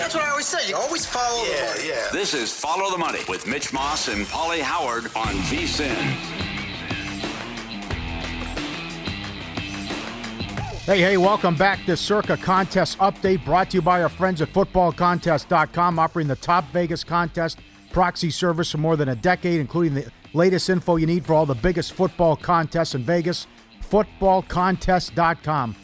That's what I always say. You always follow the money. Yeah. This is Follow the Money with Mitch Moss and Pauly Howard on VSIN. Hey, hey, welcome back to Circa Contest Update brought to you by our friends at footballcontest.com, offering the top Vegas contest proxy service for more than a decade, including the latest info you need for all the biggest football contests in Vegas. Footballcontest.com.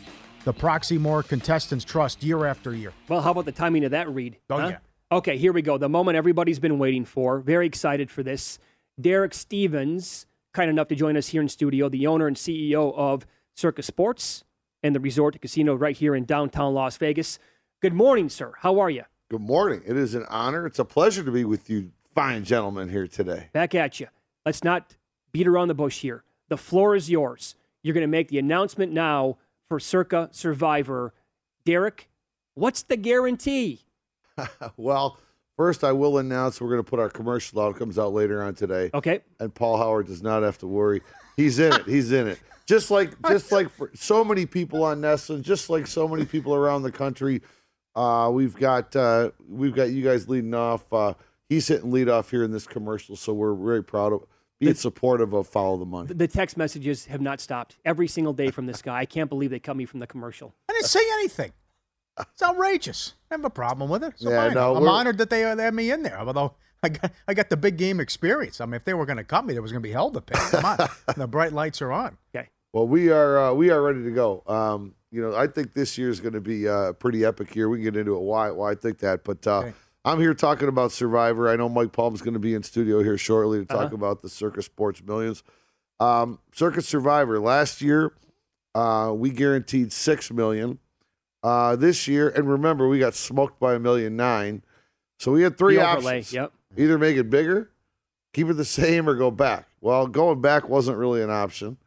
The proxy more contestants trust year after year. Well, how about the timing of that read? Oh, huh? yeah. Okay, here we go. The moment everybody's been waiting for. Very excited for this. Derek Stevens, kind enough to join us here in studio, the owner and CEO of Circa Sports and the resort casino right here in downtown Las Vegas. Good morning, sir. How are you? Good morning. It is an honor. It's a pleasure to be with you, fine gentlemen, here today. Back at you. Let's not beat around the bush here. The floor is yours. You're going to make the announcement now for Circa Survivor. Derek, what's the guarantee? well, first, I will announce we're going to put our commercial out. It comes out later on today. Okay. And Paul Howard does not have to worry. He's in it. He's in it. Just like just like for so many people on Nesson, just like so many people around the country. Uh, we've got uh, we've got you guys leading off. Uh, he's hitting lead off here in this commercial, so we're very proud of being supportive of Follow the Money. The text messages have not stopped every single day from this guy. I can't believe they cut me from the commercial. I didn't say anything. It's outrageous. I have a problem with it. So Yeah, no, I'm honored that they, they had me in there. Although I got I got the big game experience. I mean, if they were going to cut me, there was going to be hell to pay. Come on, the bright lights are on. Okay. Well, we are uh, we are ready to go. Um, you know, I think this year is going to be uh, a pretty epic year. We can get into it why why I think that, but uh, Okay. I'm here talking about Survivor. I know Mike Palm's going to be in studio here shortly to talk Uh-huh. about the Circa Sports Millions. Um, Circa Survivor last year, uh, we guaranteed six million. Uh, this year, and remember, we got smoked by a million nine. So we had three overlay, options: Yep. either make it bigger, keep it the same, or go back. Well, going back wasn't really an option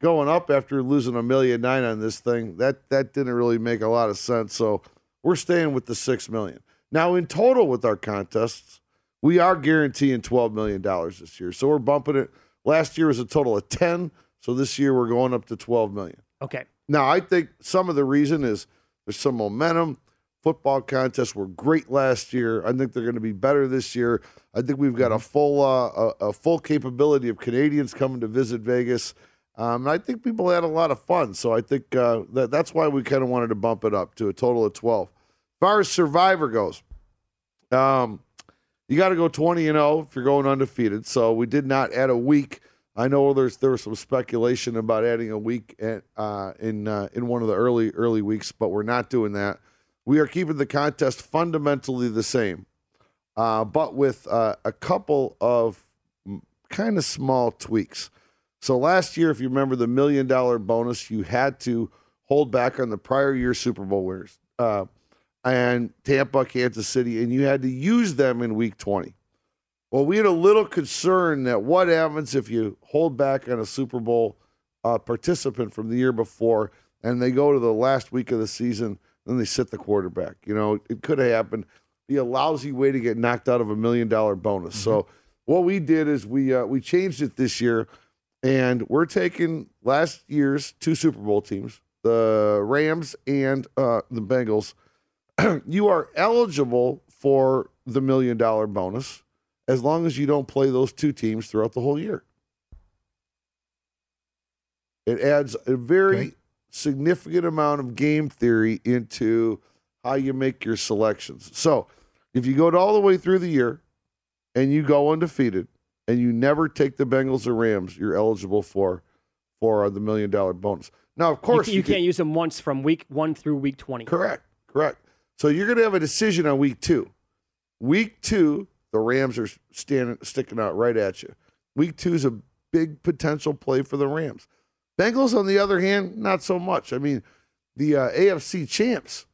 going up after losing a million nine on this thing, that that didn't really make a lot of sense. So we're staying with the six million. Now, in total with our contests, we are guaranteeing $12 million this year. So we're bumping it. Last year was a total of 10. So this year we're going up to 12 million. Okay. Now, I think some of the reason is there's some momentum. Football contests were great last year. I think they're going to be better this year. I think we've got a mm-hmm. full uh, a, a, full capability of Canadians coming to visit Vegas. Um, and I think people had a lot of fun. So I think uh, that that's why we kind of wanted to bump it up to a total of 12 far as Survivor goes, um, you got to go twenty and zero if you're going undefeated. So we did not add a week. I know there's there was some speculation about adding a week at, uh, in uh, in one of the early early weeks, but we're not doing that. We are keeping the contest fundamentally the same, uh, but with uh, a couple of kind of small tweaks. So last year, if you remember the million dollar bonus, you had to hold back on the prior year Super Bowl winners uh, and Tampa, Kansas City, and you had to use them in week 20. Well, we had a little concern that what happens if you hold back on a Super Bowl uh, participant from the year before and they go to the last week of the season, then they sit the quarterback. You know, it could have happened. Be a lousy way to get knocked out of a million dollar bonus. Mm-hmm. So what we did is we uh, we changed it this year and we're taking last year's two Super Bowl teams, the Rams and uh, the Bengals. you are eligible for the million dollar bonus as long as you don't play those two teams throughout the whole year. It adds a very okay. significant amount of game theory into how you make your selections. So, if you go all the way through the year and you go undefeated, and you never take the Bengals or Rams, you're eligible for for the million dollar bonus. Now, of course, you, you, you can't can, use them once from week one through week twenty. Correct, correct. So you're going to have a decision on week two. Week two, the Rams are standing sticking out right at you. Week two is a big potential play for the Rams. Bengals, on the other hand, not so much. I mean, the uh, AFC champs,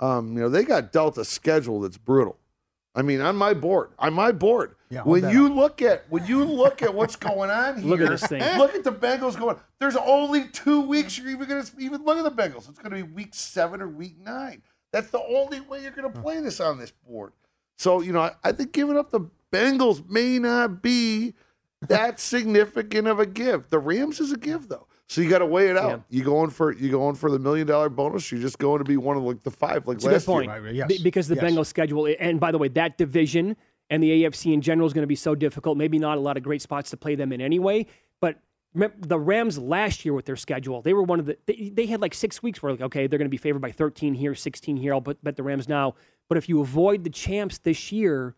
um, you know, they got dealt a schedule that's brutal. I mean, on my board, on my board. Yeah, when you up. look at when you look at what's going on here, look at this thing. Look at the Bengals going. There's only two weeks you're even going to even look at the Bengals. It's going to be week seven or week nine. That's the only way you're going to play this on this board. So you know, I, I think giving up the Bengals may not be that significant of a gift. The Rams is a gift though. So you got to weigh it out. Yeah. You going for you going for the million dollar bonus? You're just going to be one of like the five like That's last a good point. year. Right, yes. because the yes. Bengals schedule, and by the way, that division and the AFC in general is going to be so difficult. Maybe not a lot of great spots to play them in anyway. But the Rams last year with their schedule, they were one of the they, they had like six weeks where like okay they're going to be favored by 13 here, 16 here. I'll bet, bet the Rams now. But if you avoid the champs this year,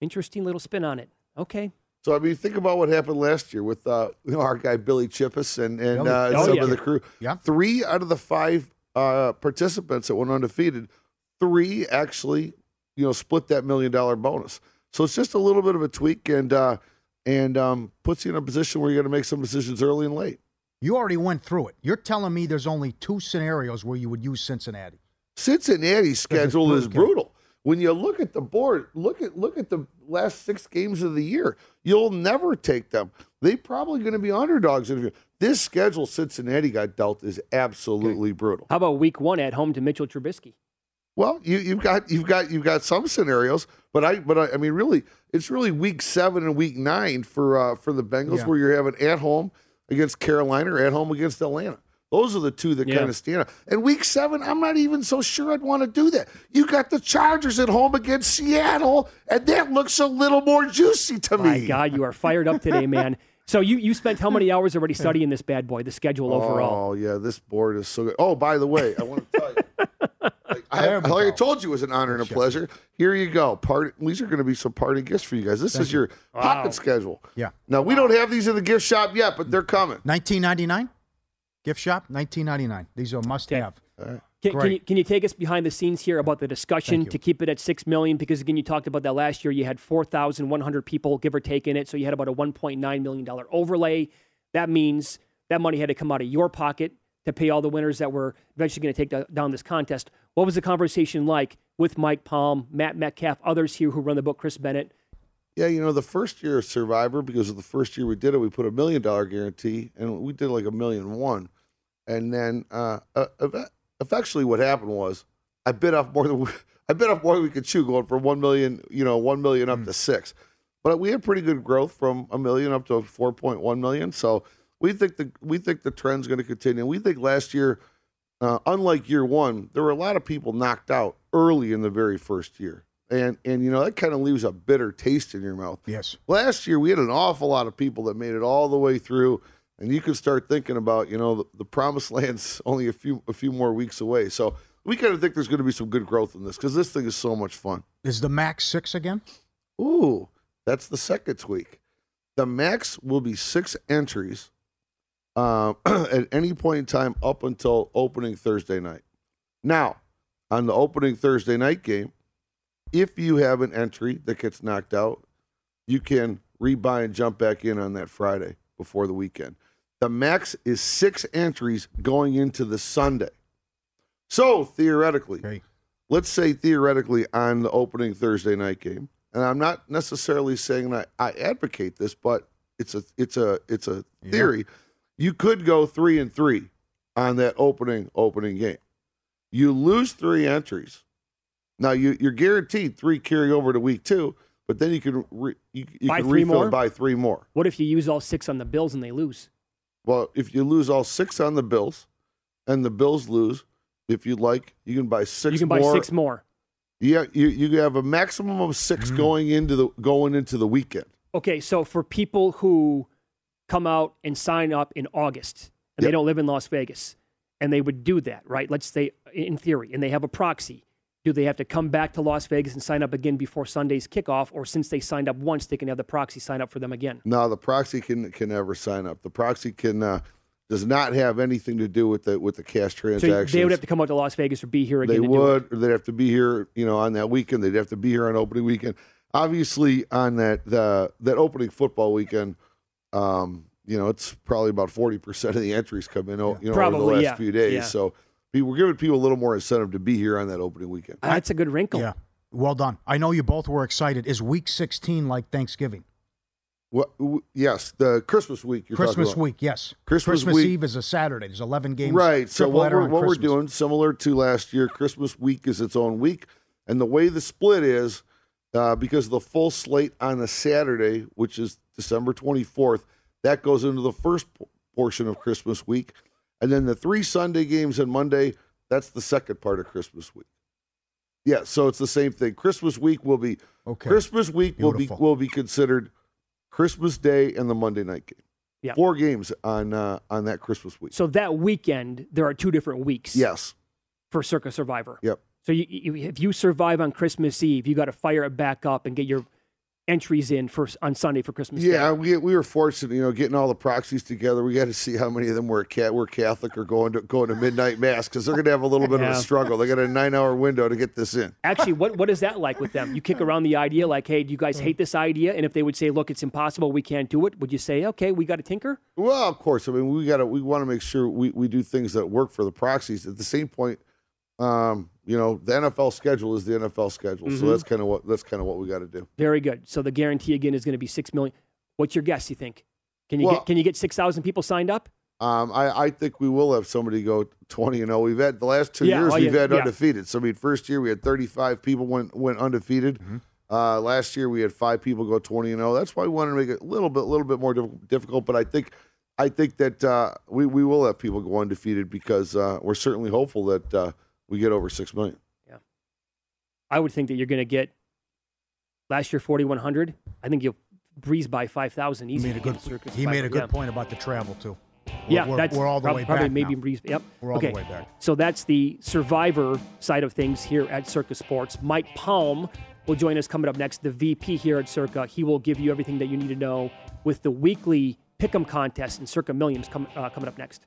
interesting little spin on it. Okay, so I mean, think about what happened last year with uh, you know, our guy Billy Chippis and and uh, oh, some yeah. of the crew. Yeah. Three out of the five uh, participants that went undefeated, three actually, you know, split that million dollar bonus. So it's just a little bit of a tweak and uh, and um, puts you in a position where you're going to make some decisions early and late. You already went through it. You're telling me there's only two scenarios where you would use Cincinnati. Cincinnati's schedule is brutal when you look at the board, look at look at the last six games of the year. You'll never take them. They probably going to be underdogs. This schedule Cincinnati got dealt is absolutely okay. brutal. How about Week One at home to Mitchell Trubisky? Well, you, have got you've got you've got some scenarios, but I but I, I, mean really, it's really Week Seven and Week Nine for uh, for the Bengals yeah. where you're having at home against Carolina or at home against Atlanta. Those are the two that yeah. kind of stand out. And week seven, I'm not even so sure I'd want to do that. You got the Chargers at home against Seattle, and that looks a little more juicy to me. My God, you are fired up today, man. So you, you spent how many hours already studying this bad boy, the schedule overall? Oh yeah, this board is so good. Oh, by the way, I want to tell you. I, like I told you, it was an honor and a pleasure. Here you go. Part these are going to be some party gifts for you guys. This Thank is your wow. pocket schedule. Yeah. Now we don't have these in the gift shop yet, but they're coming. Nineteen ninety nine. Gift shop, nineteen ninety nine. These are must have. Right. Can, can, you, can you take us behind the scenes here about the discussion to keep it at six million? Because again, you talked about that last year. You had four thousand one hundred people, give or take, in it, so you had about a one point nine million dollar overlay. That means that money had to come out of your pocket to pay all the winners that were eventually going to take down this contest. What was the conversation like with Mike Palm, Matt Metcalf, others here who run the book, Chris Bennett? Yeah, you know, the first year of Survivor, because of the first year we did it, we put a million dollar guarantee, and we did like a million one. And then uh, uh, effectively, what happened was I bit off more than we, I bit off more than we could chew, going from one million, you know, one million up mm. to six. But we had pretty good growth from a million up to four point one million. So we think the we think the trend's going to continue. We think last year, uh, unlike year one, there were a lot of people knocked out early in the very first year. And and you know that kind of leaves a bitter taste in your mouth. Yes. Last year we had an awful lot of people that made it all the way through and you can start thinking about you know the, the promised land's only a few a few more weeks away. So we kind of think there's going to be some good growth in this because this thing is so much fun. Is the max six again? Ooh, that's the second tweak. The max will be six entries uh, at any point in time up until opening Thursday night. Now, on the opening Thursday night game, if you have an entry that gets knocked out, you can rebuy and jump back in on that Friday before the weekend. The max is six entries going into the Sunday. So theoretically, Okay. let's say theoretically on the opening Thursday night game, and I'm not necessarily saying that I advocate this, but it's a it's a it's a theory. You could go three and three on that opening opening game. You lose three entries. Now you you're guaranteed three carry over to week two, but then you can re, you, you Buy can three refill more? and buy three more. What if you use all six on the Bills and they lose? Well, if you lose all six on the Bills, and the Bills lose, if you'd like, you can buy six. you can buy more. six more. Yeah, you you have a maximum of 6 mm. going into the going into the weekend. Okay, so for people who come out and sign up in August and they don't live in Las Vegas, and they would do that, right? Let's say in theory, and they have a proxy. Do they have to come back to Las Vegas and sign up again before Sunday's kickoff, or since they signed up once, they can have the proxy sign up for them again? No, the proxy can can never sign up. The proxy can uh, does not have anything to do with the with the cash transaction So they would have to come out to Las Vegas or be here again. They to do it. would, or they'd have to be here, you know, on that weekend. They'd have to be here on opening weekend. Obviously, on that the that opening football weekend, um, you know, it's probably about forty percent of the entries come in, you know, over the last yeah. few days. Yeah. So we- we're giving people a little more incentive to be here on that opening weekend. That's a good wrinkle. Yeah. Well done. I know you both were excited. Is week 16 like Thanksgiving? Well, w- yes, the Christmas week. You're Christmas about. week, yes. Christmas Christmas week- Eve is a Saturday. There's 11 games. Right. So triple what we're what we're doing, similar to last year, Christmas week is its own week, and the way the split is, uh, because the full slate on a Saturday, which is December 24th, that goes into the first p- portion of Christmas week, and then the three Sunday games on Monday, that's the second part of Christmas week. Yeah. So it's the same thing. Christmas week will be Okay. Christmas week will be will be considered Christmas Day and the Monday night game. Yeah. Four games on uh, on that Christmas week. So that weekend, there are two different weeks Yes. for Circa Survivor. Yep. So you, you, if you survive on Christmas Eve, you got to fire it back up and get your entries in for on Sunday for Christmas Yeah, Day. we we were fortunate, you know, getting all the proxies together. We got to see how many of them were cat were Catholic or going to going to midnight mass because they're going to have a little bit of a struggle. They got a nine hour window to get this in. Actually, what what is that like with them? You kick around the idea like, "Hey, do you guys hate this idea?" And if they would say, "Look, it's impossible, we can't do it," would you say, "Okay, we got to tinker"? Well, of course. I mean, we got to we want to make sure we, we do things that work for the proxies. At the same point, um, you know, the NFL schedule is the NFL schedule, so that's kind of what that's kind of what we got to do. Very good. So the guarantee again is going to be six million. What's your guess? You think? Can you Well- get can you get six thousand people signed up? Um, I, I think we will have somebody go twenty and zero. We've had the last two Yeah, years oh, we've yeah, had yeah. undefeated. So I mean, first year we had thirty five people went went undefeated. Mm-hmm. Uh, last year we had five people go twenty and zero. That's why we wanted to make it a little bit a little bit more diff- difficult. But I think I think that uh, we we will have people go undefeated because uh, we're certainly hopeful that uh, we get over six million. Yeah, I would think that you're going to get last year forty one hundred. I think you'll breeze by five thousand He made a good, he made a good Yeah. point about the travel, too. We're, Yeah, we're, that's we're all the prob- way probably back maybe now. breeze. Yep. We're all okay. the way back. So that's the survivor side of things here at Circa Sports. Mike Palm will join us coming up next. The VP here at Circa. He will give you everything that you need to know with the weekly pick'em contest and Circa Millions com- uh, coming up next.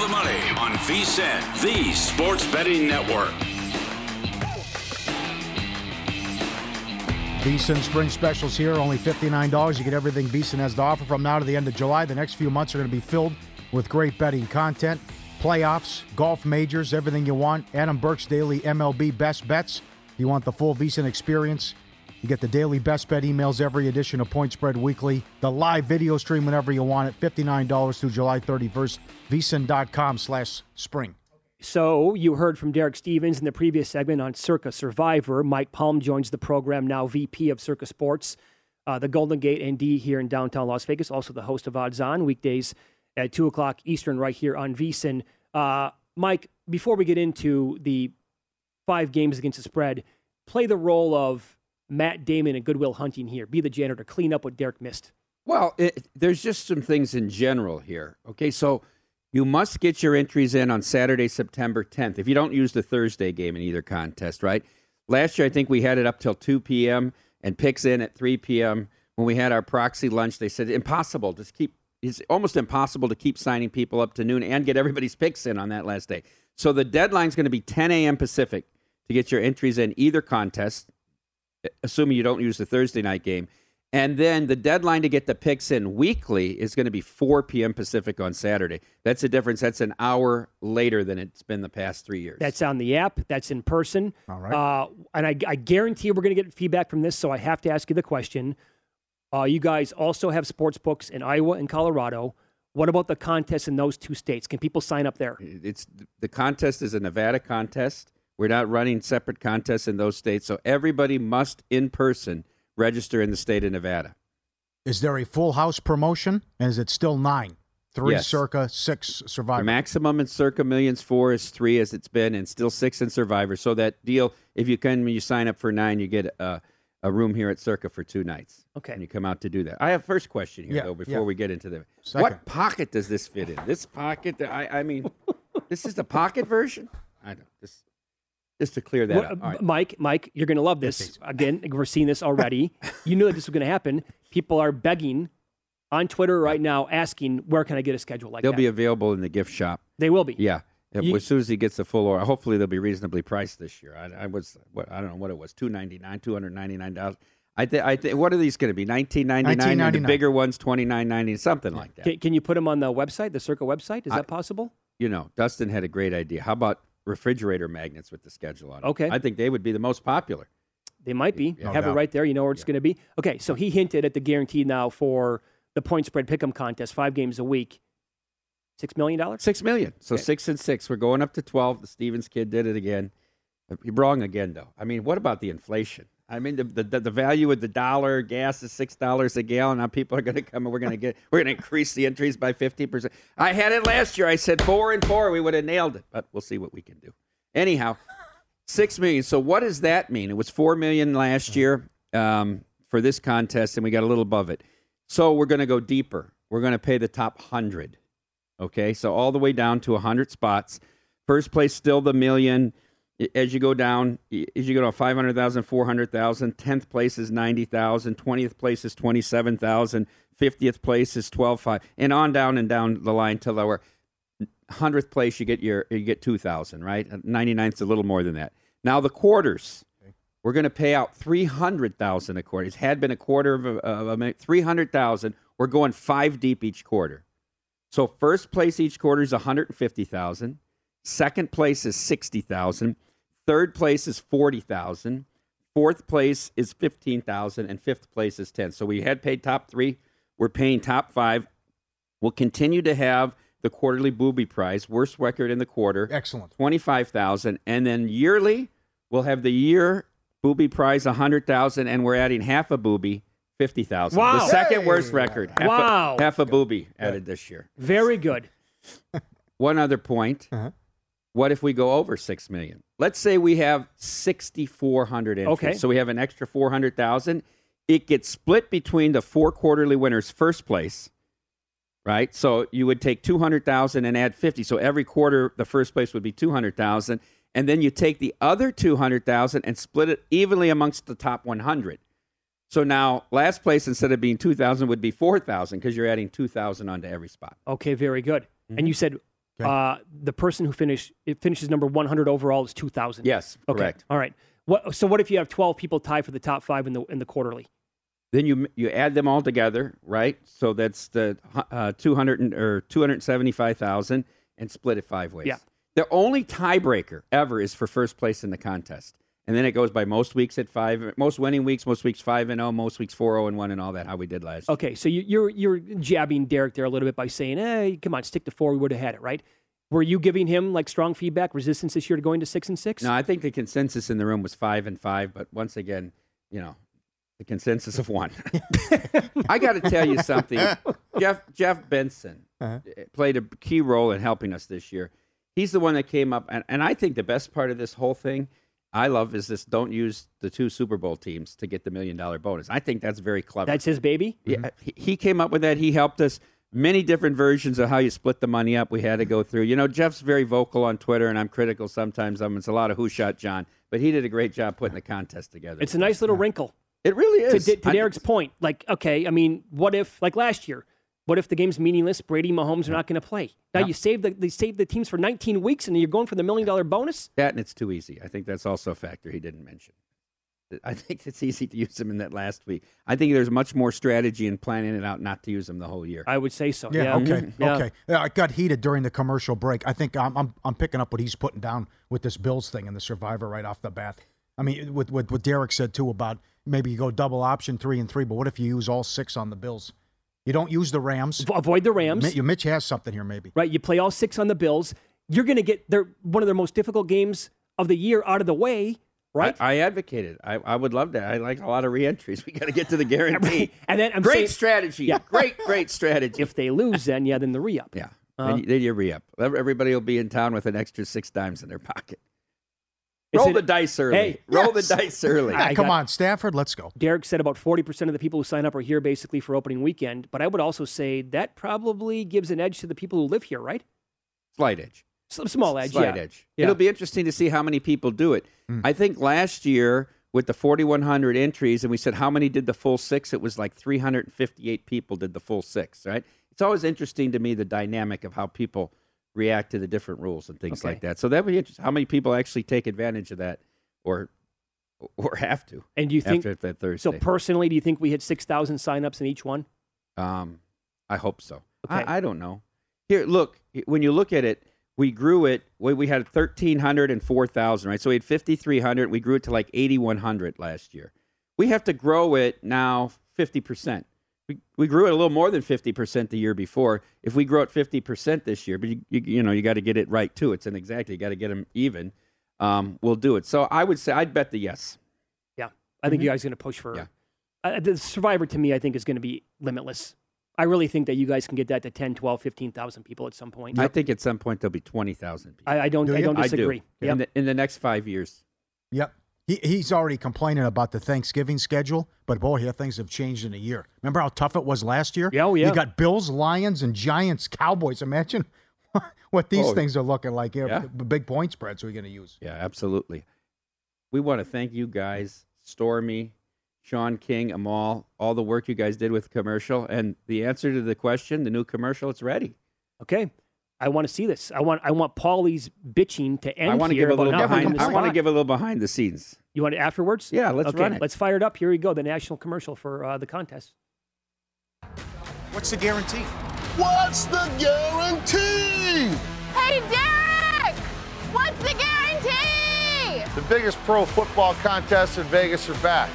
The money on VSIN, the sports betting network. VSIN spring specials here, only $59. You get everything VSIN has to offer from now to the end of July. The next few months are going to be filled with great betting content, playoffs, golf majors, everything you want. Adam Burke's daily MLB best bets. You want the full VSIN experience. You get the daily best bet emails, every edition of Point Spread Weekly, the live video stream whenever you want it, $59 through July 31st, vsin.com slash spring. So you heard from Derek Stevens in the previous segment on Circa Survivor. Mike Palm joins the program now, VP of Circa Sports, uh, the Golden Gate ND here in downtown Las Vegas. Also the host of Odds On weekdays at two o'clock Eastern, right here on VSIN. Uh, Mike, before we get into the five games against the spread, play the role of Matt Damon and Good Will Hunting here. Be the janitor, clean up what Derek missed. Well, it, there's just some things in general here. Okay, so you must get your entries in on Saturday, September 10th. If you don't use the Thursday game in either contest, right? Last year, I think we had it up till 2 p.m. and picks in at 3 p.m. When we had our proxy lunch, they said impossible. Just keep. It's almost impossible to keep signing people up to noon and get everybody's picks in on that last day. So the deadline is going to be 10 a.m. Pacific to get your entries in either contest, assuming you don't use the Thursday night game. And then the deadline to get the picks in weekly is going to be 4 p.m. Pacific on Saturday. That's a difference. That's an hour later than it's been the past three years. That's on the app. That's in person. All right. Uh, and I, I guarantee we're going to get feedback from this, so I have to ask you the question. Uh, you guys also have sports books in Iowa and Colorado. What about the contest in those two states? Can people sign up there? It's the contest is a Nevada contest. We're not running separate contests in those states, so everybody must in person register in the state of Nevada. Is there a full house promotion? And is it still nine? Three Yes. circa, six survivor. The maximum in Circa Millions four is three, as it's been, and still six in Survivor. So that deal, if you can, when you sign up for nine, you get a, a room here at Circa for two nights. Okay. And you come out to do that. I have first question here Yeah, though before yeah. we get into the Second. what pocket does this fit in? This pocket? I, I mean, this is the pocket version. I don't just just to clear that What- up. Uh, All right. Mike, Mike, you're going to love this. Again, we're seeing this already. you knew that this was going to happen. People are begging on Twitter right now, asking, "Where can I get a schedule like that? They'll be available in the gift shop. they will be. Yeah. Yeah, You- as soon as he gets the full order, hopefully they'll be reasonably priced this year. I, I was, what I don't know what it was, two ninety nine, two hundred ninety nine dollars. I think. I think. What are these going to be? Nineteen ninety nine. The bigger ones, twenty nine ninety, something like that. Can, can you put them on the website, the Circa website? Is I- that possible? You know, Dustin had a great idea. How about refrigerator magnets with the schedule on? 'em? Okay. I think they would be the most popular. They might be. No Have it right there. You know where it's going to be. Okay, so he hinted at the guarantee now for the point spread pick'em contest, five games a week. Six million dollars. Six million. So Okay. six and six. We're going up to twelve. The Stevens kid did it again. You're wrong again, though. I mean, what about the inflation? I mean, the the, the value of the dollar, gas is six dollars a gallon. Now people are going to come and we're going to get we're going to increase the entries by fifty percent. I had it last year. I said four and four. We would have nailed it, but we'll see what we can do. Anyhow, six million. So what does that mean? It was four million last year um, for this contest, and we got a little above it. So we're going to go deeper. We're going to pay the top hundred. Okay, so all the way down to 100 spots. First place still the million. As you go down, as you go down 500,000, 400,000. 10th place is 90,000. 20th place is 27,000. 50th place is 12,500. And on down and down the line till our 100th place, you get your you get 2,000, right? 99th is a little more than that. Now the quarters. We're going to pay out 300,000 a quarter. It had been a quarter of a, of a million. 300,000. We're going five deep each quarter. So first place each quarter is 150,000. Second place is 60,000. Third place is 40,000. Fourth place is 15,000 and fifth place is 10. So we had paid top 3, we're paying top 5. We'll continue to have the quarterly booby prize, worst record in the quarter. Excellent. 25,000 and then yearly we'll have the year booby prize 100,000 and we're adding half a booby 50,000. Wow. The second worst record. Half Wow. A, half a booby added this year. Very good. One other point. Uh-huh. What if we go over 6 million? Let's say we have 6400 entries. Okay. So we have an extra 400,000. It gets split between the four quarterly winners first place. Right? So you would take 200,000 and add 50. So every quarter the first place would be 200,000 and then you take the other 200,000 and split it evenly amongst the top 100. So now last place instead of being 2,000 would be 4,000 because you're adding 2,000 onto every spot. Okay, very good. Mm-hmm. And you said uh, the person who finished it finishes number 100 overall is 2,000. Yes, Okay. correct. All right. What, so what if you have 12 people tie for the top five in the in the quarterly? Then you you add them all together, right? So that's the uh, two hundred and or two hundred seventy five thousand, and split it five ways. Yeah. The only tiebreaker ever is for first place in the contest, and then it goes by most weeks at five, most winning weeks, most weeks five and zero, most weeks four zero and one, and all that. How we did last. year. Okay, so you, you're you're jabbing Derek there a little bit by saying, "Hey, come on, stick to four. We would have had it, right?" Were you giving him like strong feedback, resistance this year to going to six and six? No, I think the consensus in the room was five and five, but once again, you know, the consensus of one. I got to tell you something. Jeff Jeff Benson Uh-huh. played a key role in helping us this year. He's the one that came up, and, and I think the best part of this whole thing I love is this: don't use the two Super Bowl teams to get the million dollar bonus. I think that's very clever. That's his baby. Yeah, he, he came up with that. He helped us. Many different versions of how you split the money up. We had to go through. You know, Jeff's very vocal on Twitter, and I'm critical sometimes. Um, it's a lot of who shot John, but he did a great job putting the contest together. It's a nice little wrinkle. It really is. to, to Derek's point, like, okay, I mean, what if, like last year, what if the game's meaningless? Brady, Mahomes are not going to play. Now Yeah. you save the they save the teams for 19 weeks, and you're going for the million dollar bonus. That and it's too easy. I think that's also a factor he didn't mention. I think it's easy to use him in that last week. I think there's much more strategy in planning it out not to use him the whole year. I would say so. Yeah, okay, Mhm. Yeah. okay. Yeah, I got heated during the commercial break. I think I'm, I'm I'm picking up what he's putting down with this Bills thing and the Survivor right off the bat. I mean, with what what Derek said too about maybe you go double option three and three, but what if you use all six on the Bills? You don't use the Rams. Avoid the Rams. Mi- Mitch has something here, maybe. right? You play all six on the Bills. You're going to get their one of their most difficult games of the year out of the way, right? I, I advocated. I, I would love that. I like a lot of reentries. We got to get to the guarantee. and then I'm great saying- strategy. Yeah. Great, great strategy. If they lose, then yeah, then the re up. yeah. Uh, then, you, then you re up. Everybody will be in town with an extra six dimes in their pocket. Is Roll it- the dice early. Hey, Roll yes. the dice early. Ah, come got- on, Stafford, let's go. Derek said about 40% of the people who sign up are here basically for opening weekend. But I would also say that probably gives an edge to the people who live here, right? Slight edge. Some small edge, Slight yeah. edge. Yeah. It'll be interesting to see how many people do it. I think last year with the 4,100 entries, and we said how many did the full six, it was like 358 people did the full six, right? It's always interesting to me the dynamic of how people react to the different rules and things Okay. like that. So that would be interesting. How many people actually take advantage of that or or have to. And do you think that Thursday? So personally, do you think we hit six thousand signups in each one? Um, I hope so. Okay. I, I don't know. Here, look. When you look at it, we grew it. We, we had thirteen hundred and four thousand, right? So we had fifty three hundred. We grew it to like eighty one hundred last year. We have to grow it now fifty percent. We we grew it a little more than fifty percent the year before. If we grow it fifty percent this year, but you you, you know you got to get it right too. It's an exactly. You got to get them even. Um, we'll do it. So I would say I'd bet the yes. Yeah, I think you guys are going to push for. Uh, the Survivor to me, I think is going to be limitless. I really think that you guys can get that to 10, 12, 15,000 people at some point. I think at some point there'll be twenty thousand people. I, I don't. Do I don't I disagree. do. Yep. In, the, in the next five years. Yep. He, he's already complaining about the Thanksgiving schedule, but boy, here things have changed in a year. Remember how tough it was last year? Yeah, oh, yeah. You got Bills, Lions, and Giants, Cowboys. Imagine what these Oh. things are looking like. Yeah, Yeah. big point spreads we're going to use. Yeah, absolutely. We want to thank you guys, Stormy, Sean King, Amal, all the work you guys did with commercial, and the answer to the question, the new commercial, it's ready. Okay. I want to see this. I want. I want Pauly's bitching to end I want to give a little behind. the I want to give a little behind the scenes. You want it afterwards? Yeah, let's okay, run it. Let's fire it up. Here we go. The national commercial for uh, the contest. What's the guarantee? What's the guarantee? Hey, Derek! What's the guarantee? The biggest pro football contests in Vegas are back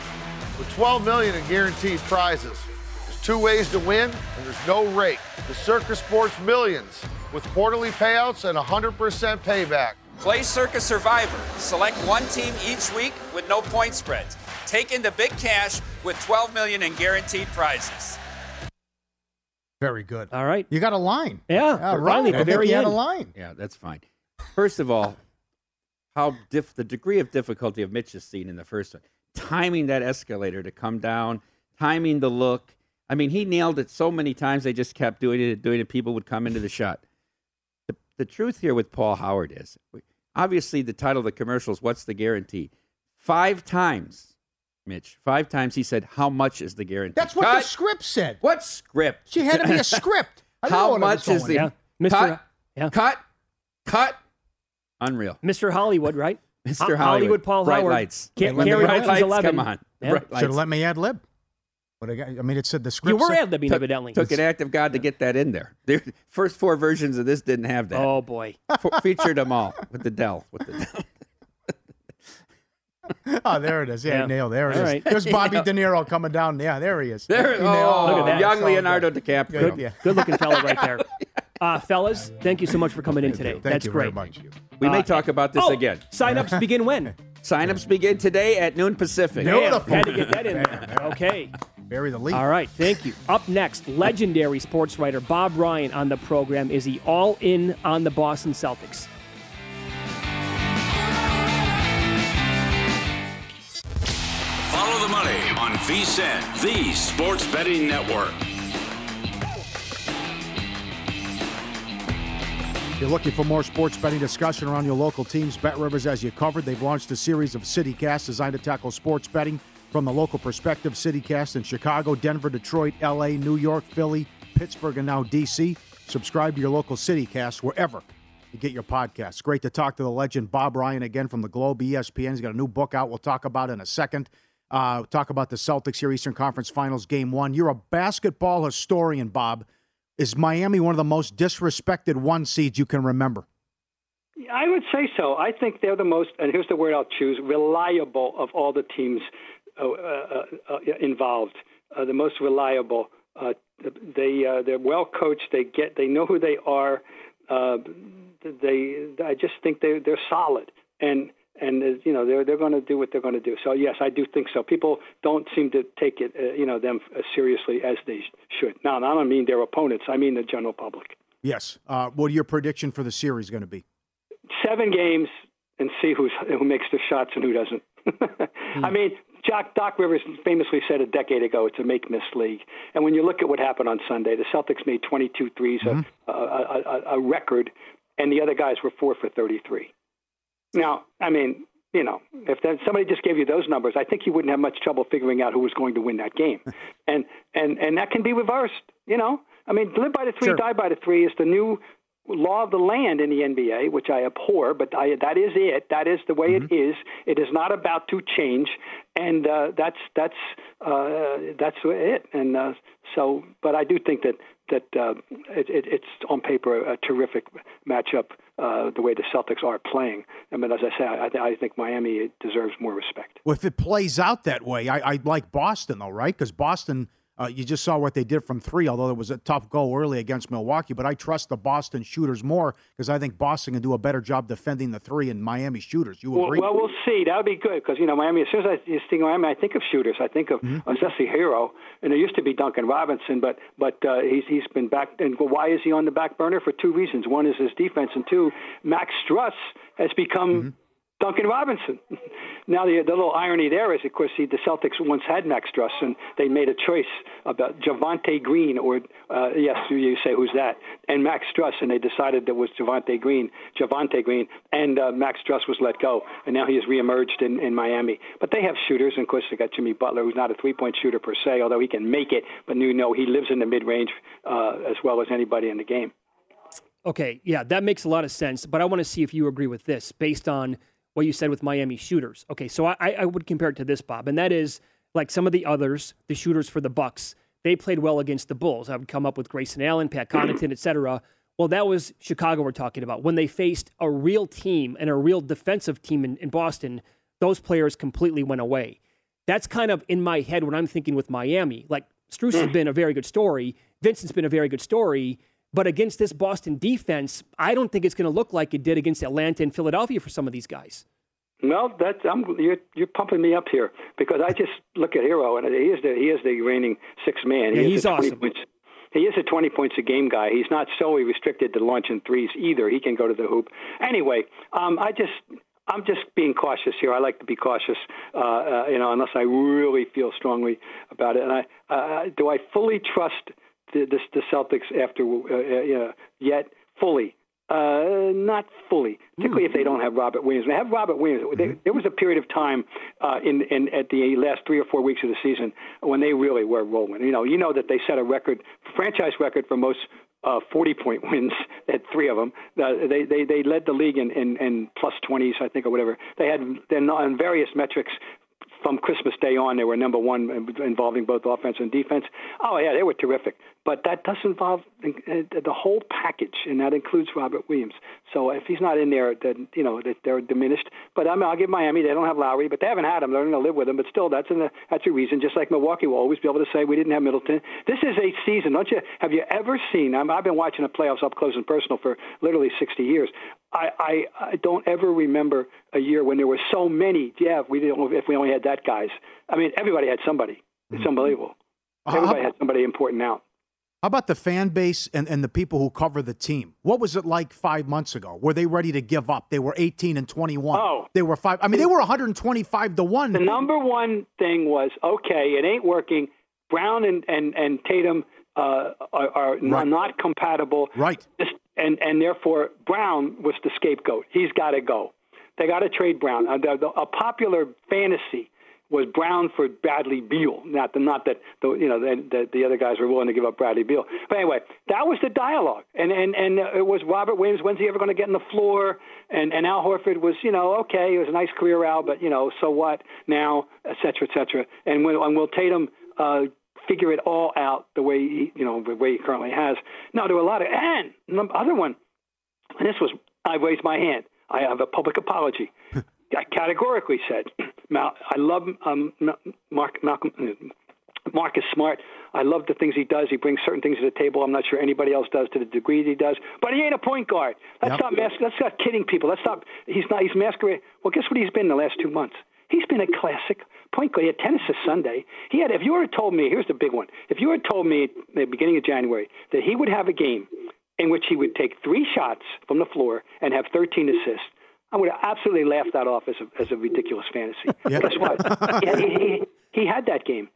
with 12 million in guaranteed prizes. There's two ways to win, and there's no rake. The Circa Sports Millions with quarterly payouts and 100% payback. Play Circa Survivor. Select one team each week with no point spreads. Take in the big cash with 12 million in guaranteed prizes. Very good. All right. You got a line. Yeah, Yeah, finally, right. at the very you had a end. line. Yeah, that's fine. First of all, how diff- the degree of difficulty of Mitch's scene in the first one, timing that escalator to come down, timing the look. I mean, he nailed it so many times. They just kept doing it, and doing it. People would come into the shot. The, the truth here with Paul Howard is, obviously, the title of the commercial is "What's the Guarantee?" Five times, Mitch. Five times he said, "How much is the guarantee?" That's what Cut. the script said. What script? She had to be a script. I didn't know How much is going the on. cut? Yeah. Cut. Cut. Unreal. Mr. Hollywood, right? Mr. Ho- Hollywood. Paul Bright Howard. lights. Ca- Let me- Carrie Bright lights, 11. come on. Yeah. Should have let me ad lib. But I, got, I mean, it said the script. You were said- ad libbing, Took, evidently. took an act of God to get that in there. The first four versions of this didn't have that. Oh, boy. F- featured them all with the Dell. With the Dell. Oh, there it is. Yeah, Yeah. nailed. There it All is. right. There's Bobby De Niro coming down. Yeah, there he is. There, He nailed oh, it. Look at that. young Leonardo good. DiCaprio. Good, yeah. Good looking fella right there. Uh, fellas, thank you so much for coming in today. Thank That's you great. very much. We may Uh, talk about this oh, again. Sign-ups begin when? Sign-ups begin today at noon Pacific. Damn, Beautiful. had to get that in there. Okay. Bury the lead. All right, thank you. Up next, legendary sports writer Bob Ryan on the program. Is he all in on the Boston Celtics? Follow the money on VSIN, the sports betting network. If you're looking for more sports betting discussion around your local teams, Bet Rivers has you covered. They've launched a series of CityCasts designed to tackle sports betting from the local perspective. CityCast in Chicago, Denver, Detroit, LA, New York, Philly, Pittsburgh, and now DC. Subscribe to your local CityCast wherever you get your podcasts. Great to talk to the legend Bob Ryan again from the Globe ESPN. He's got a new book out we'll talk about in a second. Uh, talk about the Celtics here, Eastern Conference Finals, Game One. You're a basketball historian, Bob. Is Miami one of the most disrespected one seeds you can remember? I would say so. I think they're the most, and here's the word I'll choose: reliable of all the teams involved. Uh, the most reliable. Uh, they uh, they're well coached. They get they know who they are. Uh, they I just think they they're solid and. And uh, you know they're they're going to do what they're going to do. So yes, I do think so. People don't seem to take it, uh, you know, them as seriously as they should. Now, I don't mean their opponents. I mean the general public. Yes. Uh, what are your prediction for the series going to be? seven games and see who's who makes the shots and who doesn't. I mean, Jack Doc Rivers famously said a decade ago, "It's a make-miss league." And when you look at what happened on Sunday, the Celtics made 22 threes, mm-hmm. a, a, a, a record, and the other guys were four for 33. Now, I mean, you know, if that, somebody just gave you those numbers, I think you wouldn't have much trouble figuring out who was going to win that game, and and and that can be reversed. You know, I mean, live by the three, Sure. die by the three is the new law of the land in the NBA, which I abhor, but I, that is it. That is the way Mm-hmm. it is. It is not about to change, and uh, that's that's uh, that's it. And uh, so, but I do think that that uh, it, it, it's on paper a terrific matchup. Uh, the way the Celtics are playing. I mean, as I say, I, I think Miami deserves more respect. Well, if it plays out that way, I, I like Boston though, right? Because Boston, uh, you just saw what they did from three. Although it was a tough goal early against Milwaukee, but I trust the Boston shooters more because I think Boston can do a better job defending the three and Miami shooters. You agree? well, we'll see. That would be good because you know Miami. As soon as I think of Miami, I think of shooters. I think of Mm-hmm. Jesse Herro, and there used to be Duncan Robinson, but but uh, he's he's been back. And why is he on the back burner? For two reasons. One is his defense, and two, Max Strus has become. Mm-hmm. Duncan Robinson. now the, the little irony there is, of course, the, the Celtics once had Max Strus, and they made a choice about Javonte Green, or uh, yes, you say who's that, and Max Strus, and they decided that was Javonte Green, Javonte Green, and uh, Max Strus was let go, and now he has reemerged in, in Miami. But they have shooters, and of course they got Jimmy Butler, who's not a three-point shooter per se, although he can make it. But you know he lives in the mid-range uh, as well as anybody in the game. Okay, yeah, that makes a lot of sense. But I want to see if you agree with this based on what you said with Miami shooters. Okay, so I, I would compare it to this, Bob, and that is like some of the others, the shooters for the Bucks. They played well against the Bulls. I would come up with Grayson Allen, Pat Connaughton, et cetera. Well, that was Chicago we're talking about. When they faced a real team and a real defensive team in, in Boston, those players completely went away. That's kind of in my head when I'm thinking with Miami. Like Strus has mm. been a very good story. Vincent's been a very good story. But against this Boston defense, I don't think it's going to look like it did against Atlanta and Philadelphia for some of these guys. Well, that's I'm you're you're pumping me up here because I just look at Herro and he is the he is the reigning six man. He Yeah, he's a 20 awesome. Points, he is a 20 points a game guy. He's not solely restricted to launching threes either. He can go to the hoop. Anyway, um, I just I'm just being cautious here. I like to be cautious, uh, uh, you know, unless I really feel strongly about it. And I uh, do I fully trust the, the, the Celtics after uh, uh, yet fully. Uh, not fully, particularly if they don't have Robert Williams. They have Robert Williams. They, there was a period of time uh, in, in at the last three or four weeks of the season when they really were rolling. You know, you know that they set a record, franchise record for most uh, 40 point wins at three of them. Uh, they, they they led the league in, in, in plus 20s, I think, or whatever. They had then on various metrics from Christmas Day on, they were number one involving both offense and defense. Oh yeah, they were terrific. But that does involve uh, the whole package, and that includes Robert Williams. So if he's not in there, then you know they're diminished. But I mean, I'll give Miami. They don't have Lowry, but they haven't had him. They're going to live with him. But still, that's a that's a reason. Just like Milwaukee will always be able to say we didn't have Middleton. This is a season. Don't you? Have you ever seen? I'm, I've been watching the playoffs up close and personal for literally 60 years. I, I, I don't ever remember a year when there were so many. Yeah, if we didn't. If we only had that guys. I mean, everybody had somebody. It's unbelievable. Everybody had somebody important out. How about the fan base and, and the people who cover the team? What was it like five months ago? Were they ready to give up? They were 18 and 21. Oh. They were five. I mean, they were 125 to 1. The number one thing was okay, it ain't working. Brown and, and, and Tatum uh, are, are Right. not compatible. Right. This- And, and therefore, Brown was the scapegoat. He's got to go. They got to trade Brown. Uh, a popular fantasy was Brown for Bradley Beal. Not the, not that the you know the, the the other guys were willing to give up Bradley Beal. But anyway, that was the dialogue. And and and it was Robert Williams. When's he ever going to get on the floor? And and Al Horford was you know okay, it was a nice career Al, but you know so what now, et cetera, et cetera. And when and Will Tatum. Uh, Figure it all out the way he, you know, the way he currently has. Now there were a lot of and the other one, and this was I raised my hand. I have a public apology. I categorically said, Mal, I love um, Mark Malcolm. Mark is smart. I love the things he does. He brings certain things to the table. I'm not sure anybody else does to the degree that he does. But he ain't a point guard. Let's Yep. stop mas- Let's stop kidding people. Let's stop. He's not. He's masquerading. Well, guess what he's been the last two months? He's been a classic point guard. He had tennis this Sunday. He had. If you were told me, here's the big one. If you had told me at the beginning of January that he would have a game in which he would take three shots from the floor and have 13 assists, I would have absolutely laughed that off as a, as a ridiculous fantasy. Yeah. Guess what? he, he, he, had that game.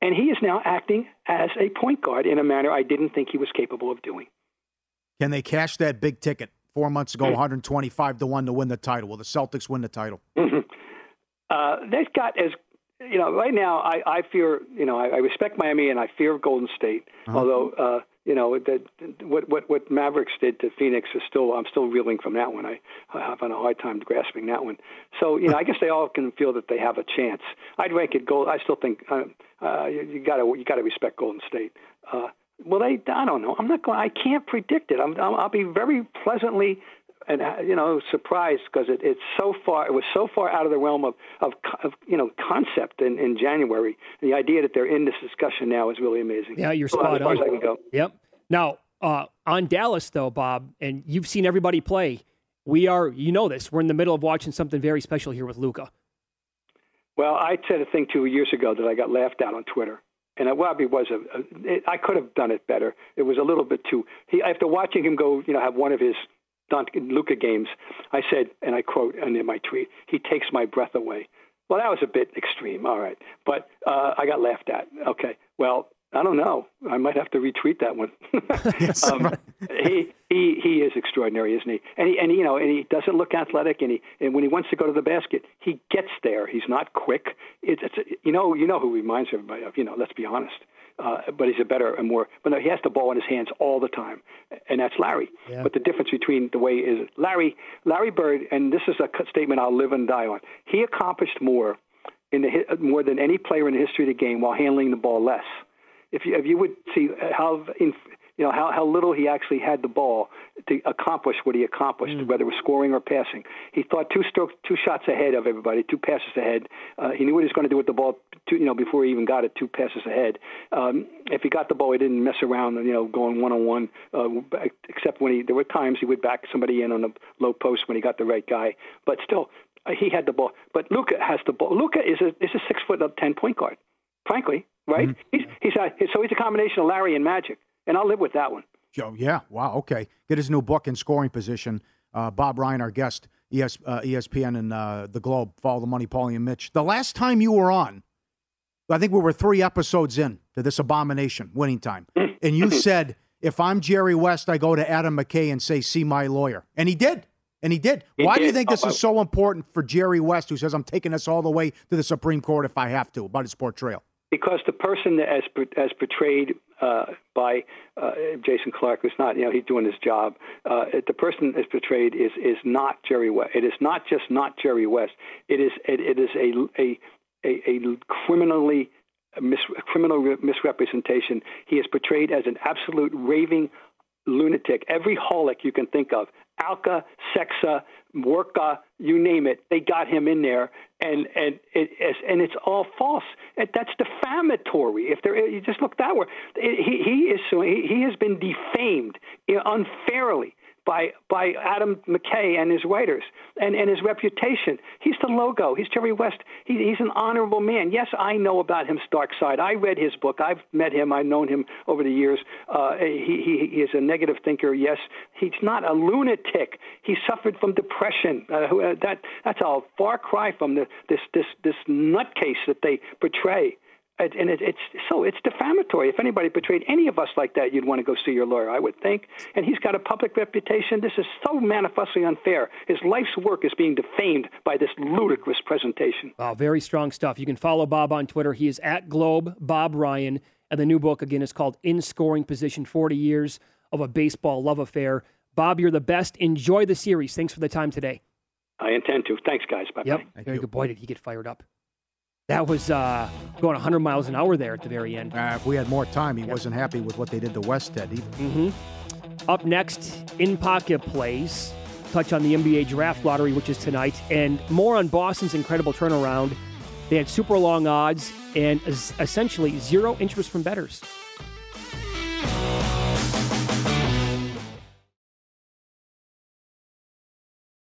And he is now acting as a point guard in a manner I didn't think he was capable of doing. Can they cash that big ticket? Four months Hmm. ago, 125 to 1 to win the title. Will the Celtics win the title? Uh, they've got as you know right now. I, I fear you know I, I respect Miami and I fear Golden State. Uh-huh. Although uh, you know, that what what what Mavericks did to Phoenix is still I'm still reeling from that one. I, I have a hard time grasping that one. So you know, I guess they all can feel that they have a chance. I'd rank it gold. I still think uh, uh, you got to you got to respect Golden State. Uh, well, they I don't know. I'm not going. I can't predict it. I'm, I'll be very pleasantly and uh, you know surprised because it, it's so far it was so far out of the realm of of, of you know concept in, in January. And the idea that they're in this discussion now is really amazing. Yeah, you're so, spot as far on. As I can go. Yep. Now uh, on Dallas though, Bob, and you've seen everybody play. We are, you know this. We're in the middle of watching something very special here with Luka. Well, I said a thing two years ago that I got laughed at on Twitter. And it probably was a, a it, I could have done it better. It was a little bit too. He after watching him go, you know, have one of his Luka games, I said, and I quote and in my tweet, "He takes my breath away." Well, that was a bit extreme. All right, but uh, I got laughed at. Okay, well, I don't know. I might have to retweet that one. um, he he he is extraordinary, isn't he? And he and he, you know, and he doesn't look athletic. And he and when he wants to go to the basket, he gets there. He's not quick. It's, it's you know you know who reminds everybody of. You know, let's be honest. Uh, but he's a better and more. But no, he has the ball in his hands all the time, and that's Larry. Yeah. But the difference between the way is Larry Larry Bird, and this is a statement I'll live and die on. He accomplished more in the more than any player in the history of the game while handling the ball less if you if you would see how in, you know how how little he actually had the ball to accomplish what he accomplished, Mm. whether it was scoring or passing. He thought two strokes, two shots ahead of everybody, two passes ahead. Uh, he knew what he was going to do with the ball, two, you know, before he even got it, two passes ahead. Um, if he got the ball, he didn't mess around, you know, going one on one. Except when he, there were times he would back somebody in on the low post when he got the right guy. But still, uh, he had the ball. But Luka has the ball. Luka is a is a six foot ten point guard. Frankly, right? He's he's a, so he's a combination of Larry and Magic, and I'll live with that one. Oh, yeah. Wow. Okay. Get his new book in scoring position. Uh, Bob Ryan, our guest, ES, uh, ESPN and uh, the Globe. Follow the money, Paulie and Mitch. The last time you were on, I think we were three episodes in to this abomination, winning time, and you said, "If I'm Jerry West, I go to Adam McKay and say, see my lawyer,' and he did." And he did. He Why do you think this Oh, is so important for Jerry West, who says, I'm taking this all the way to the Supreme Court if I have to, about his sport trail? Because the person as as portrayed uh, by uh, Jason Clarke was not, you know, he's doing his job. Uh, the person as portrayed is is not Jerry West. It is not just not Jerry West. It is it, it is a a a, a criminally mis, criminal misrepresentation. He is portrayed as an absolute raving lunatic. Every holic you can think of, Alka, Sexa, Worka, you name it, they got him in there, and and it and it's all false. That's defamatory. If there, you just look that way. He he is he has been defamed unfairly by by Adam McKay and his writers and, and his reputation. He's the logo. He's Jerry West. He, he's an honorable man. Yes, I know about him, Stark side. I read his book. I've met him. I've known him over the years. Uh, he, he, he is a negative thinker. Yes, he's not a lunatic. He suffered from depression. Uh, uh, that that's a far cry from the, this this this nutcase that they portray. And and it, it's so it's defamatory. If anybody portrayed any of us like that, you'd want to go see your lawyer, I would think. And he's got a public reputation. This is so manifestly unfair. His life's work is being defamed by this ludicrous presentation. Wow, very strong stuff. You can follow Bob on Twitter. He is at Globe Bob Ryan, and the new book again is called In Scoring Position: Forty Years of a Baseball Love Affair. Bob, you're the best. Enjoy the series. Thanks for the time today. I intend to. Thanks, guys. Bye. Yep. Very good. Boy, did he get fired up. That was uh, going 100 miles an hour there at the very end. Uh, if we had more time, he wasn't happy with what they did to Westhead either. hmm Up next, in pocket plays. Touch on the NBA draft lottery, which is tonight, and more on Boston's incredible turnaround. They had super long odds and essentially zero interest from bettors.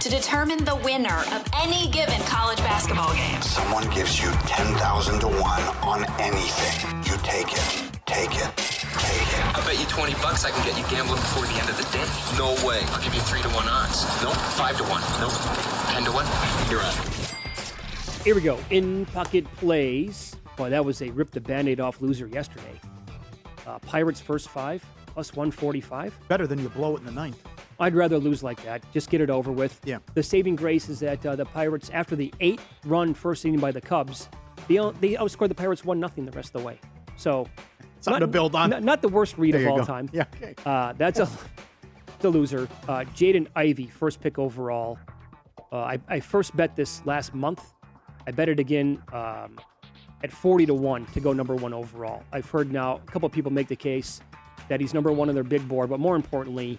To determine the winner of any given college basketball game. Someone gives you 10,000 to 1 on anything. You take it. Take it. Take it. I bet you 20 bucks I can get you gambling before the end of the day. No way. I'll give you 3 to 1 odds. Nope. 5 to 1. Nope. 10 to 1. You're out. Here we go. In pocket plays. Boy, that was a rip the band aid off loser yesterday. Uh, Pirates first five, plus 145. Better than you blow it in the ninth. I'd rather lose like that. Just get it over with. Yeah. The saving grace is that uh, the Pirates, after the eight run first inning by the Cubs, they, they outscored the Pirates 1 nothing the rest of the way. So, Something to build on. Not, not the worst read There of all go. time. Yeah, okay. Uh, that's a, the loser. Uh, Jaden Ivey, first pick overall. Uh, I, I first bet this last month. I bet it again um, at 40 to 1 to go number one overall. I've heard now a couple of people make the case that he's number one on their big board, but more importantly,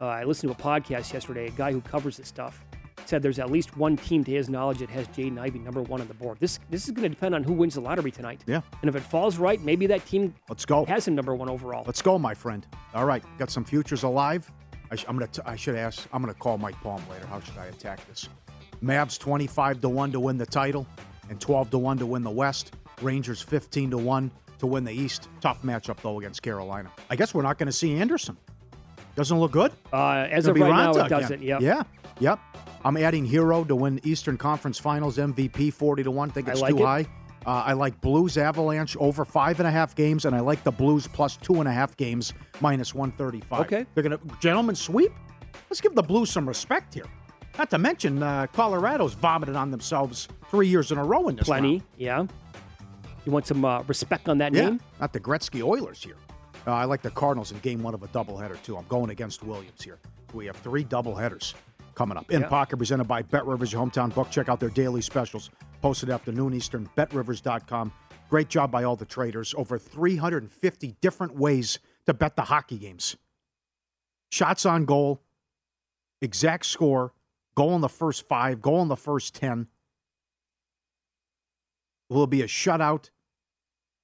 uh, I listened to a podcast yesterday. A guy who covers this stuff said there's at least one team, to his knowledge, that has Jaden Ivey number one on the board. This this is going to depend on who wins the lottery tonight. Yeah. And if it falls right, maybe that team Let's go. has him number one overall. Let's go, my friend. All right, got some futures alive. I sh- I'm gonna. T- I should ask. I'm gonna call Mike Palm later. How should I attack this? Mavs 25 to one to win the title, and 12 to one to win the West. Rangers 15 to one to win the East. Tough matchup though against Carolina. I guess we're not going to see Anderson. Doesn't look good. Uh, as of right now, it doesn't. Yep. Yeah. Yep. I'm adding Herro to win Eastern Conference Finals MVP 40 to 1. Think it's like too it. high. Uh, I like Blues Avalanche over five and a half games, and I like the Blues plus two and a half games minus 135. Okay. They're going to, gentlemen, sweep? Let's give the Blues some respect here. Not to mention, uh, Colorado's vomited on themselves three years in a row in this Plenty. round. Yeah. You want some uh, respect on that Yeah, name? not the Gretzky Oilers here. Uh, I like the Cardinals in game one of a doubleheader, too. I'm going against Williams here. We have three doubleheaders coming up. In Yeah. Pocket, presented by Bet Rivers, your hometown book. Check out their daily specials posted at afternoon Eastern, betrivers.com. Great job by all the traders. Over 350 different ways to bet the hockey games. Shots on goal, exact score, goal in the first five, goal in the first 10. Will it be a shutout?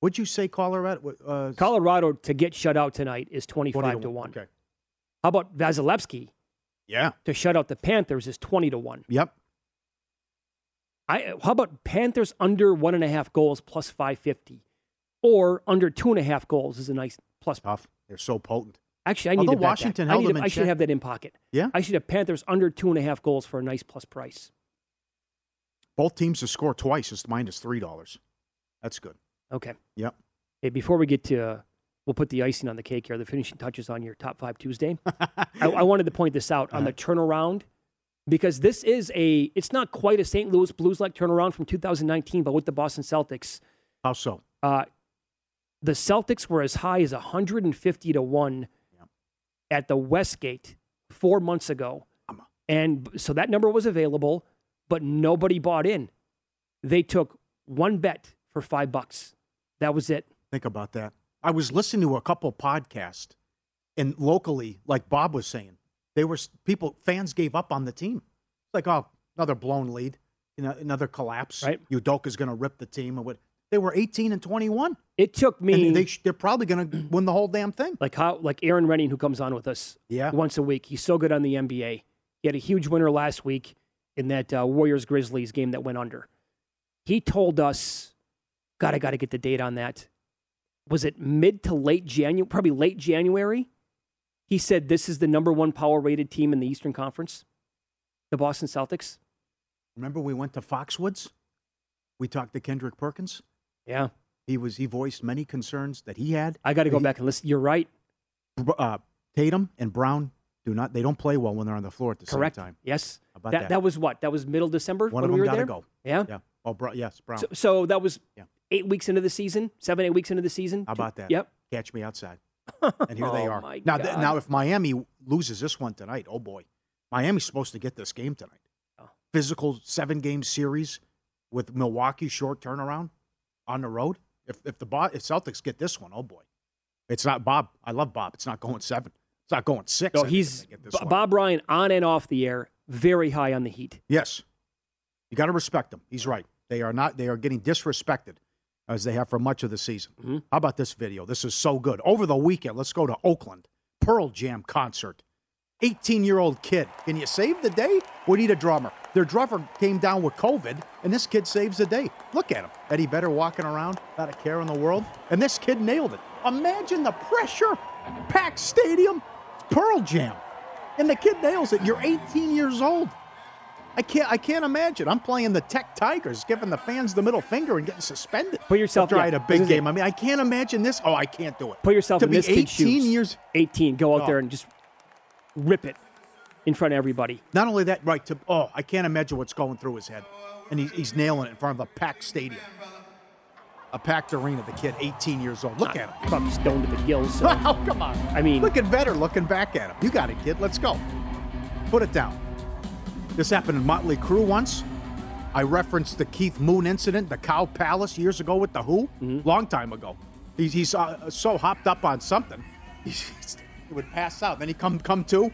Would you say Colorado? Uh, Colorado to get shut out tonight is 25 to 1. Okay. How about Vasilevskiy Yeah. to shut out the Panthers is 20 to 1. Yep. I, how about Panthers under one and a half goals plus 550? Or under two and a half goals is a nice plus. Tough. They're so potent. Actually, I need Although to bet Washington that. I, to, I should have that in pocket. Yeah? I should have Panthers under two and a half goals for a nice plus price. Both teams to score twice is minus three dollars. That's good. Okay. Yep. Hey, before we get to, uh, we'll put the icing on the cake here, the finishing touches on your top five Tuesday. I, I wanted to point this out on the Uh-huh. turnaround because this is a, it's not quite a St. Louis Blues like turnaround from 2019, but with the Boston Celtics. How so? Uh, the Celtics were as high as 150 to 1 at the Westgate four months ago. And so that number was available, but nobody bought in. They took one bet for five bucks. That was it. Think about that. I was listening to a couple podcasts, and locally, like Bob was saying, they were people fans gave up on the team. It's like, oh, another blown lead, you know, another collapse. Right. Udoka's going to rip the team, or what? They were 18 and 21. It took me. And they, they're probably going to win the whole damn thing. Like how, like Aaron Renning, who comes on with us Yeah. once a week. He's so good on the NBA. He had a huge winner last week in that uh, Warriors Grizzlies game that went under. He told us, God, I got to get the date on that. Was it mid to late January? Probably late January. He said this is the number one power rated team in the Eastern Conference, the Boston Celtics. Remember, we went to Foxwoods. We talked to Kendrick Perkins. Yeah, he was. He voiced many concerns that he had. I got to go He- back and listen. You're right. Uh, Tatum and Brown do not. They don't play well when they're on the floor at the Correct. same time. Yes. How about that, that? that was what? That was middle December One when of we them were got to there. go. Yeah. Yeah. Oh, Bro- yes, Brown. So, so that was Yeah. Eight weeks into the season, seven, eight weeks into the season. How about that? Yep. Catch me outside. And here they Oh, are. now, th- now, if Miami loses this one tonight, oh boy, Miami's supposed to get this game tonight. Oh. Physical seven game series with Milwaukee short turnaround on the road. If if the Bo- if Celtics get this one, oh boy, it's not Bob. I love Bob. It's not going seven. It's not going six. No, he's if they get this B- Bob Ryan on and off the air, very high on the heat. Yes. You got to respect them. He's right. They are not. They are getting disrespected as they have for much of the season. Mm-hmm. How about this video? This is so good. Over the weekend, let's go to Oakland. Pearl Jam concert. 18 year old kid. Can you save the day? We need a drummer. Their drummer came down with COVID, and this kid saves the day. Look at him. Eddie Vedder walking around, not a care in the world. And this kid nailed it. Imagine the pressure. Packed stadium. Pearl Jam. And the kid nails it. You're 18 years old. I can't. I can't imagine. I'm playing the Tech Tigers, giving the fans the middle finger and getting suspended. Put yourself- after I had a big is it. game. I mean, I can't imagine this. Oh, I can't do it. Put yourself to in be this 18 kid's shoes. years. 18. Go out Oh. there and just rip it in front of everybody. Not only that, right? To oh, I can't imagine what's going through his head, and he's, he's nailing it in front of a packed stadium, a packed arena. The kid, 18 years old. Look ah, at him. Probably stoned to the gills. So. Oh, come on. I mean, Look at Vedder looking back at him. You got it, kid. Let's go. Put it down. This happened in Motley Crue once. I referenced the Keith Moon incident, the Cow Palace years ago with the Who, Mm-hmm. long time ago. He's, he's uh, so hopped up on something, he would pass out. Then he come come to,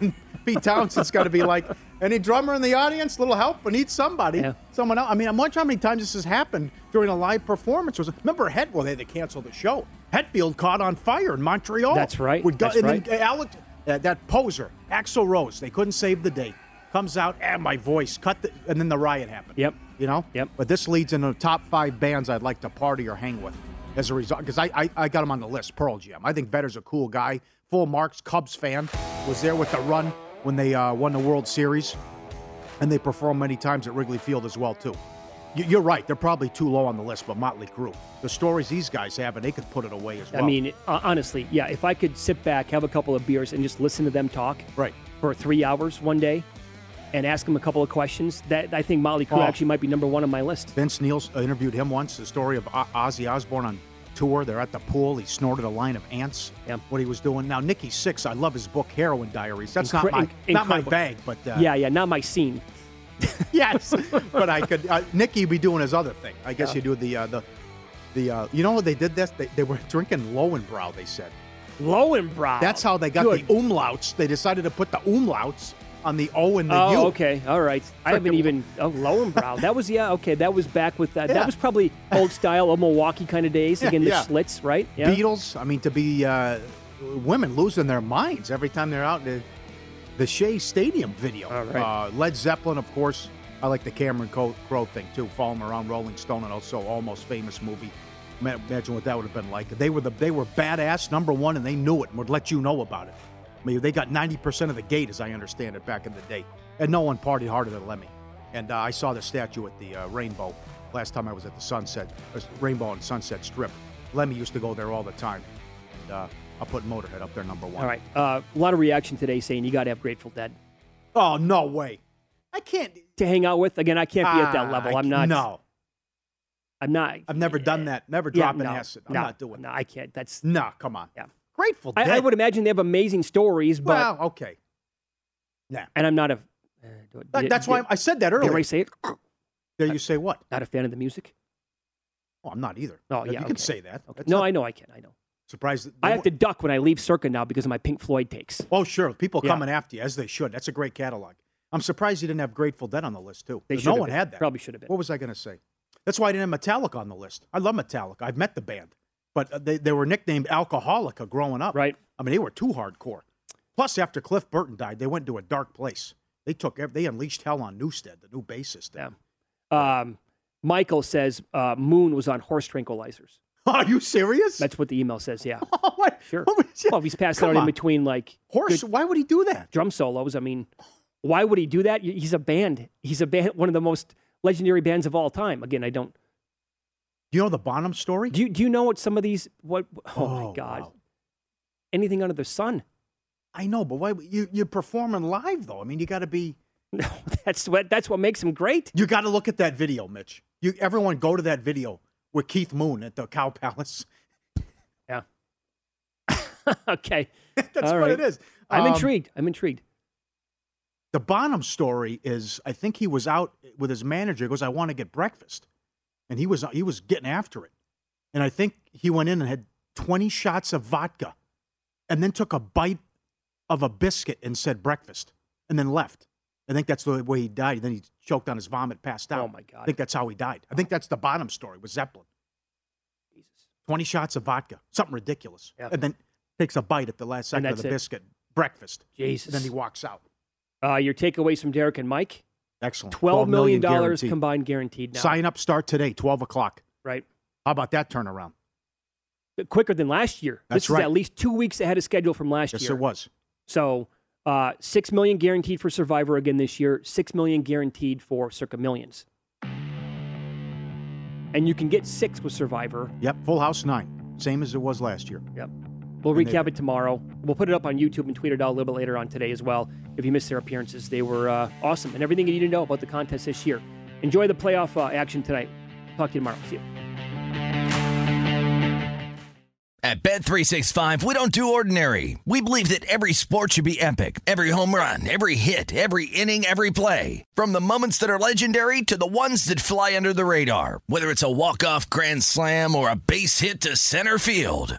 and Pete Townshend's got to be like, any drummer in the audience, little help? We need somebody, someone else. I mean, I'm wondering how many times this has happened during a live performance. Was remember Het? Well, they had to cancel the show. Hetfield caught on fire in Montreal. That's right. Would go, That's right. Uh, that poser, Axl Rose, they couldn't save the day. Comes out, and my voice cut, the, and then the riot happened. Yep. You know. Yep. But this leads into the top five bands I'd like to party or hang with as a result, because I, I I got him on the list. Pearl Jam. I think Vedder's a cool guy. Full marks, Cubs fan. Was there with the run when they uh, won the World Series, and they performed many times at Wrigley Field as well too. You- You're right. They're probably too low on the list, but Motley Crue. The stories these guys have, and they could put it away as well. I mean, uh, honestly, yeah. If I could sit back, have a couple of beers, and just listen to them talk, right, for three hours one day, and ask him a couple of questions, that I think Motley Crue Oh. actually might be number one on my list. Vince Neil interviewed him once. The story of O- Ozzy Osbourne on tour. They're at the pool. He snorted a line of ants. Yeah. What he was doing. Now Nikki Sixx. I love his book Heroin Diaries. That's Incre- not my not my bag, but uh, yeah, yeah, not my scene. yes. but I could. Uh, Nicky be doing his other thing. I guess Yeah. you do the uh, the the. Uh, you know what they did this? They, they were drinking Löwenbräu. They said. Löwenbräu. That's how they got Good. the umlauts. They decided to put the umlauts on the O and the U. oh, U. okay, all right. I haven't even oh, Löwenbräu. that was yeah, okay. That was back with that. Yeah. That was probably old style, old Milwaukee kind of days. Yeah, Again, the yeah. Schlitz, right? Yeah. Beatles. I mean, to be uh, women losing their minds every time they're out in the, the Shea Stadium video. right. uh, Led Zeppelin, of course. I like the Cameron Crowe Crowe thing too. Following around Rolling Stone and also almost famous movie. Imagine what that would have been like. They were the they were badass number one, and they knew it and would let you know about it. Mean, they got ninety percent of the gate, as I understand it, back in the day, and no one partied harder than Lemmy. And uh, I saw the statue at the uh, Rainbow last time I was at the Sunset uh, Rainbow and Sunset Strip. Lemmy used to go there all the time. And, uh, I'll put Motorhead up there number one. All right. Uh, a lot of reaction today saying you got to have Grateful Dead Oh no way! I can't. to hang out with. Again, I can't be at that Ah, level. I'm not. No, I'm not. I've never done that. Never Yeah, dropping no, acid. I'm no, not doing. That. No, I can't. That's No, come on. Yeah. Grateful Dead. I, I would imagine they have amazing stories, but well, okay. Yeah. and I'm not a. Uh, That- did- that's why I said that earlier. Did I say it? Did you say what? Not a fan of the music. Oh, I'm not either. Oh, yeah, You yeah, can say that. Okay. No, not- I know I can. I know. Surprised. I have to duck when I leave Circa now because of my Pink Floyd takes. Oh, sure. People Yeah. coming after you as they should. That's a great catalog. I'm surprised you didn't have Grateful Dead on the list too. No one been. had that. Probably should have been. What was I going to say? That's why I didn't have Metallica on the list. I love Metallica. I've met the band, but uh, they, they were nicknamed Alcoholica growing up. Right. I mean, they were too hardcore. Plus, after Cliff Burton died, they went to a dark place. They took they unleashed hell on Newsted, the new bassist. Yeah. Um, Michael says uh, Moon was on horse tranquilizers. Are you serious? That's what the email says. Yeah. Oh, what? Sure. what? Well, he's passing Come out in between like Horse? good Why would he do that? drum solos. I mean, why would he do that? He's a band. He's a band. One of the most legendary bands of all time. Again, I don't. You know the Bonham story? Do you, do you know what some of these? What? Oh, Oh, my God! wow. Anything under the sun? I know, but why you you're performing live though? I mean, you got to be. No, that's what that's what makes him great. You got to look at that video, Mitch. You everyone go to that video with Keith Moon at the Cow Palace. Yeah. okay. That's All what right. it is. I'm Um, intrigued. I'm intrigued. The Bonham story is, I think he was out with his manager. He goes, "I want to get breakfast," and he was he was getting after it. And I think he went in and had 20 shots of vodka, and then took a bite of a biscuit and said breakfast, and then left. I think that's the way he died. Then he choked on his vomit, passed out. Oh, my God. I think that's how he died. I think that's the Bonham story with Zeppelin. Jesus. 20 shots of vodka, something ridiculous, Yeah. and then takes a bite at the last second of the it. biscuit. Breakfast. Jesus. And then he walks out. Uh, your takeaways from Derek and Mike? Excellent. Twelve million dollars combined guaranteed now. Sign up start today, 12 o'clock. Right. How about that turnaround? But quicker than last year. That's this right. is at least two weeks ahead of schedule from last Yes, year. it was. So uh, six million guaranteed for Survivor again this year. Six million guaranteed for Circa Millions. And you can get six with Survivor. Yep, full house nine. Same as it was last year. Yep. We'll And they- recap it tomorrow. We'll put it up on YouTube and tweet it out a little bit later on today as well. If you missed their appearances, they were uh, awesome and everything you need to know about the contest this year. Enjoy the playoff uh, action tonight. Talk to you tomorrow. See you. At Bet365, we don't do ordinary. We believe that every sport should be epic. Every home run, every hit, every inning, every play. From the moments that are legendary to the ones that fly under the radar. Whether it's a walk-off grand slam or a base hit to center field.